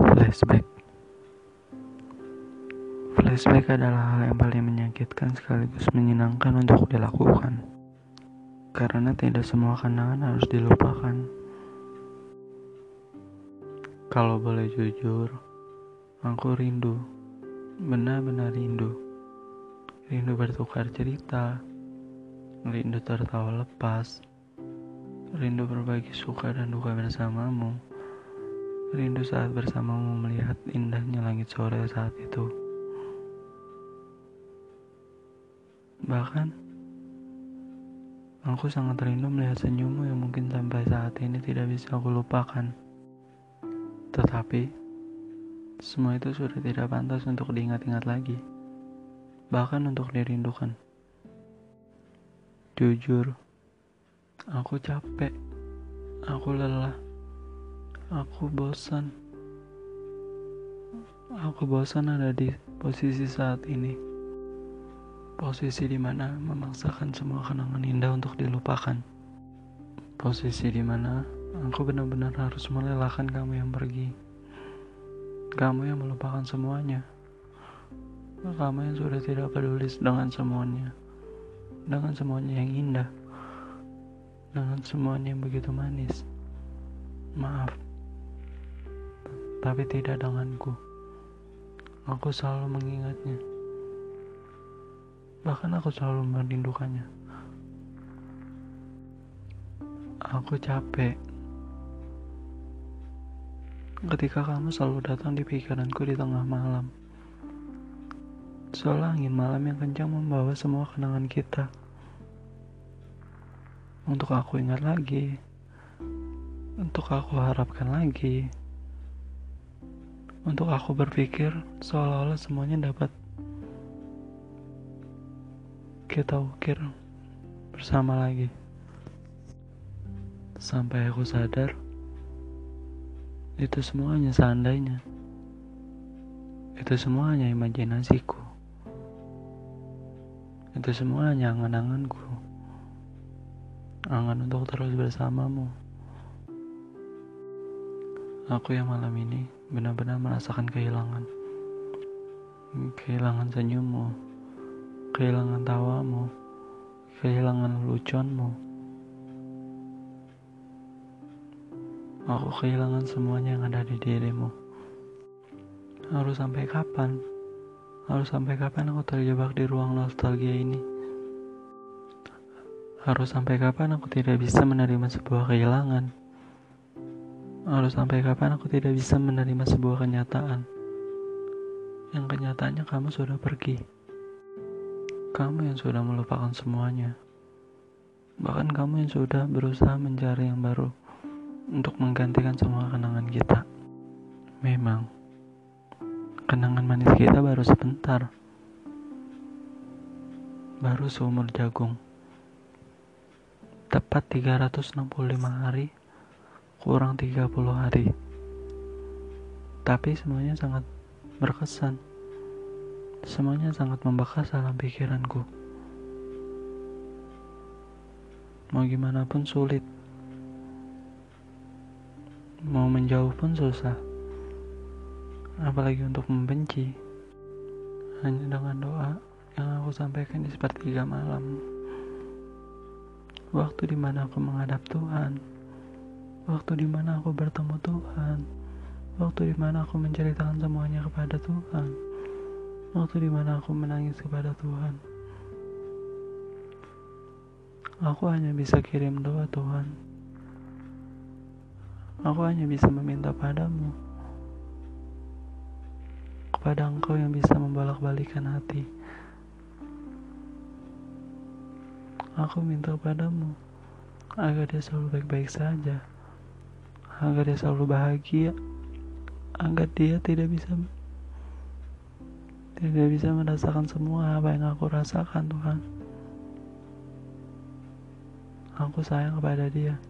Flashback. Flashback adalah hal yang paling menyakitkan sekaligus menyenangkan untuk dilakukan. Karena tidak semua kenangan harus dilupakan. Kalau boleh jujur, aku rindu. Benar-benar rindu. Rindu bertukar cerita. Rindu tertawa lepas. Rindu berbagi suka dan duka bersamamu Rindu saat bersamamu melihat indahnya langit sore saat itu. Bahkan, aku sangat rindu melihat senyummu yang mungkin sampai saat ini tidak bisa aku lupakan. Tetapi, semua itu sudah tidak pantas untuk diingat-ingat lagi. Bahkan untuk dirindukan. Jujur, aku capek. Aku lelah Aku bosan. Aku bosan ada di posisi saat ini. Posisi di mana memaksakan semua kenangan indah untuk dilupakan. Posisi di mana aku benar-benar harus melelahkan kamu yang pergi. Kamu yang melupakan semuanya. Kamu yang sudah tidak peduli dengan semuanya. Dengan semuanya yang indah. Dengan semuanya yang begitu manis. Maaf tapi tidak denganku. Aku selalu mengingatnya. Bahkan aku selalu merindukannya. Aku capek. Ketika kamu selalu datang di pikiranku di tengah malam. Seolah angin malam yang kencang membawa semua kenangan kita. Untuk aku ingat lagi. Untuk aku harapkan lagi untuk aku berpikir seolah-olah semuanya dapat kita ukir bersama lagi. Sampai aku sadar, itu semuanya seandainya. Itu semuanya imajinasiku. Itu semuanya angan-anganku. Angan untuk terus bersamamu. Aku yang malam ini benar-benar merasakan kehilangan. Kehilangan senyummu, kehilangan tawamu, kehilangan lucuanmu. Aku kehilangan semuanya yang ada di dirimu. Harus sampai kapan? Harus sampai kapan aku terjebak di ruang nostalgia ini? Harus sampai kapan aku tidak bisa menerima sebuah kehilangan? Harus sampai kapan aku tidak bisa menerima sebuah kenyataan? Yang kenyataannya kamu sudah pergi. Kamu yang sudah melupakan semuanya. Bahkan kamu yang sudah berusaha mencari yang baru Untuk menggantikan semua kenangan kita. Memang Kenangan manis kita baru sebentar. Baru seumur jagung. Tepat 365 hari kurang 30 hari. Tapi semuanya sangat berkesan. Semuanya sangat membekas dalam pikiranku. Mau gimana pun sulit. Mau menjauh pun susah. Apalagi untuk membenci. Hanya dengan doa yang aku sampaikan di sepertiga malam. Waktu di mana aku menghadap Tuhan waktu di mana aku bertemu Tuhan, waktu di mana aku menceritakan semuanya kepada Tuhan, waktu di mana aku menangis kepada Tuhan. Aku hanya bisa kirim doa Tuhan. Aku hanya bisa meminta padamu. Kepada engkau yang bisa membolak-balikan hati. Aku minta padamu agar dia selalu baik-baik saja agar dia selalu bahagia agar dia tidak bisa tidak bisa merasakan semua apa yang aku rasakan Tuhan. Aku sayang kepada dia.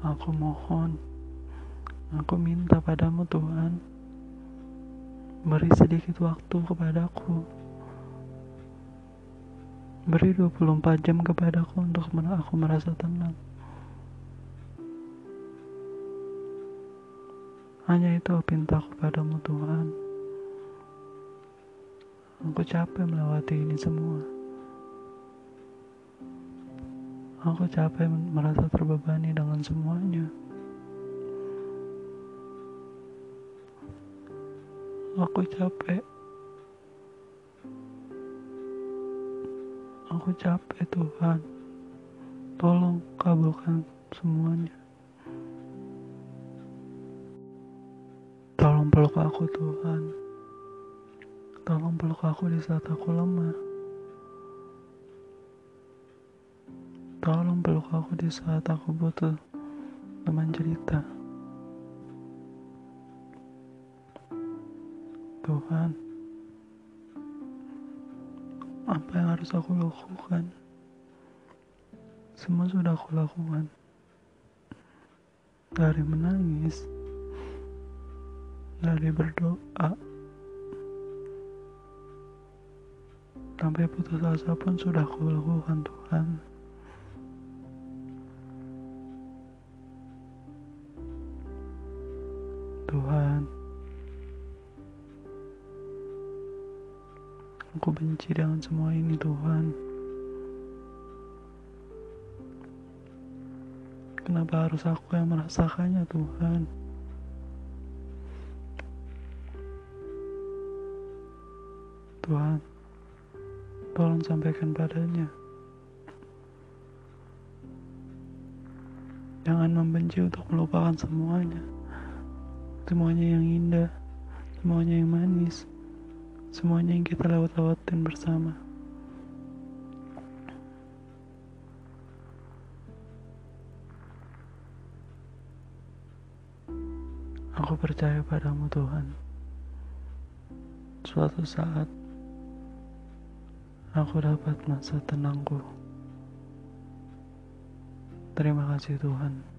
Aku mohon aku minta padamu Tuhan beri sedikit waktu kepadaku Beri 24 jam kepadaku untuk aku merasa tenang. Hanya itu pintaku padamu Tuhan. Aku capek melewati ini semua. Aku capek merasa terbebani dengan semuanya. Aku capek. Aku capek Tuhan. Tolong kabulkan semuanya. Tolong peluk aku Tuhan. Tolong peluk aku di saat aku lemah. Tolong peluk aku di saat aku butuh teman cerita. Tuhan, apa yang harus aku lakukan? Semua sudah aku lakukan. Dari menangis, dari berdoa, Sampai putus asa pun sudah aku lakukan Tuhan. Aku benci dengan semua ini Tuhan. Kenapa harus aku yang merasakannya Tuhan? Tuhan, tolong sampaikan padanya. Jangan membenci untuk melupakan semuanya. Semuanya yang indah, semuanya yang manis, semuanya yang kita lewat-lewatin bersama. Aku percaya padamu Tuhan. Suatu saat aku dapat masa tenangku. Terima kasih Tuhan.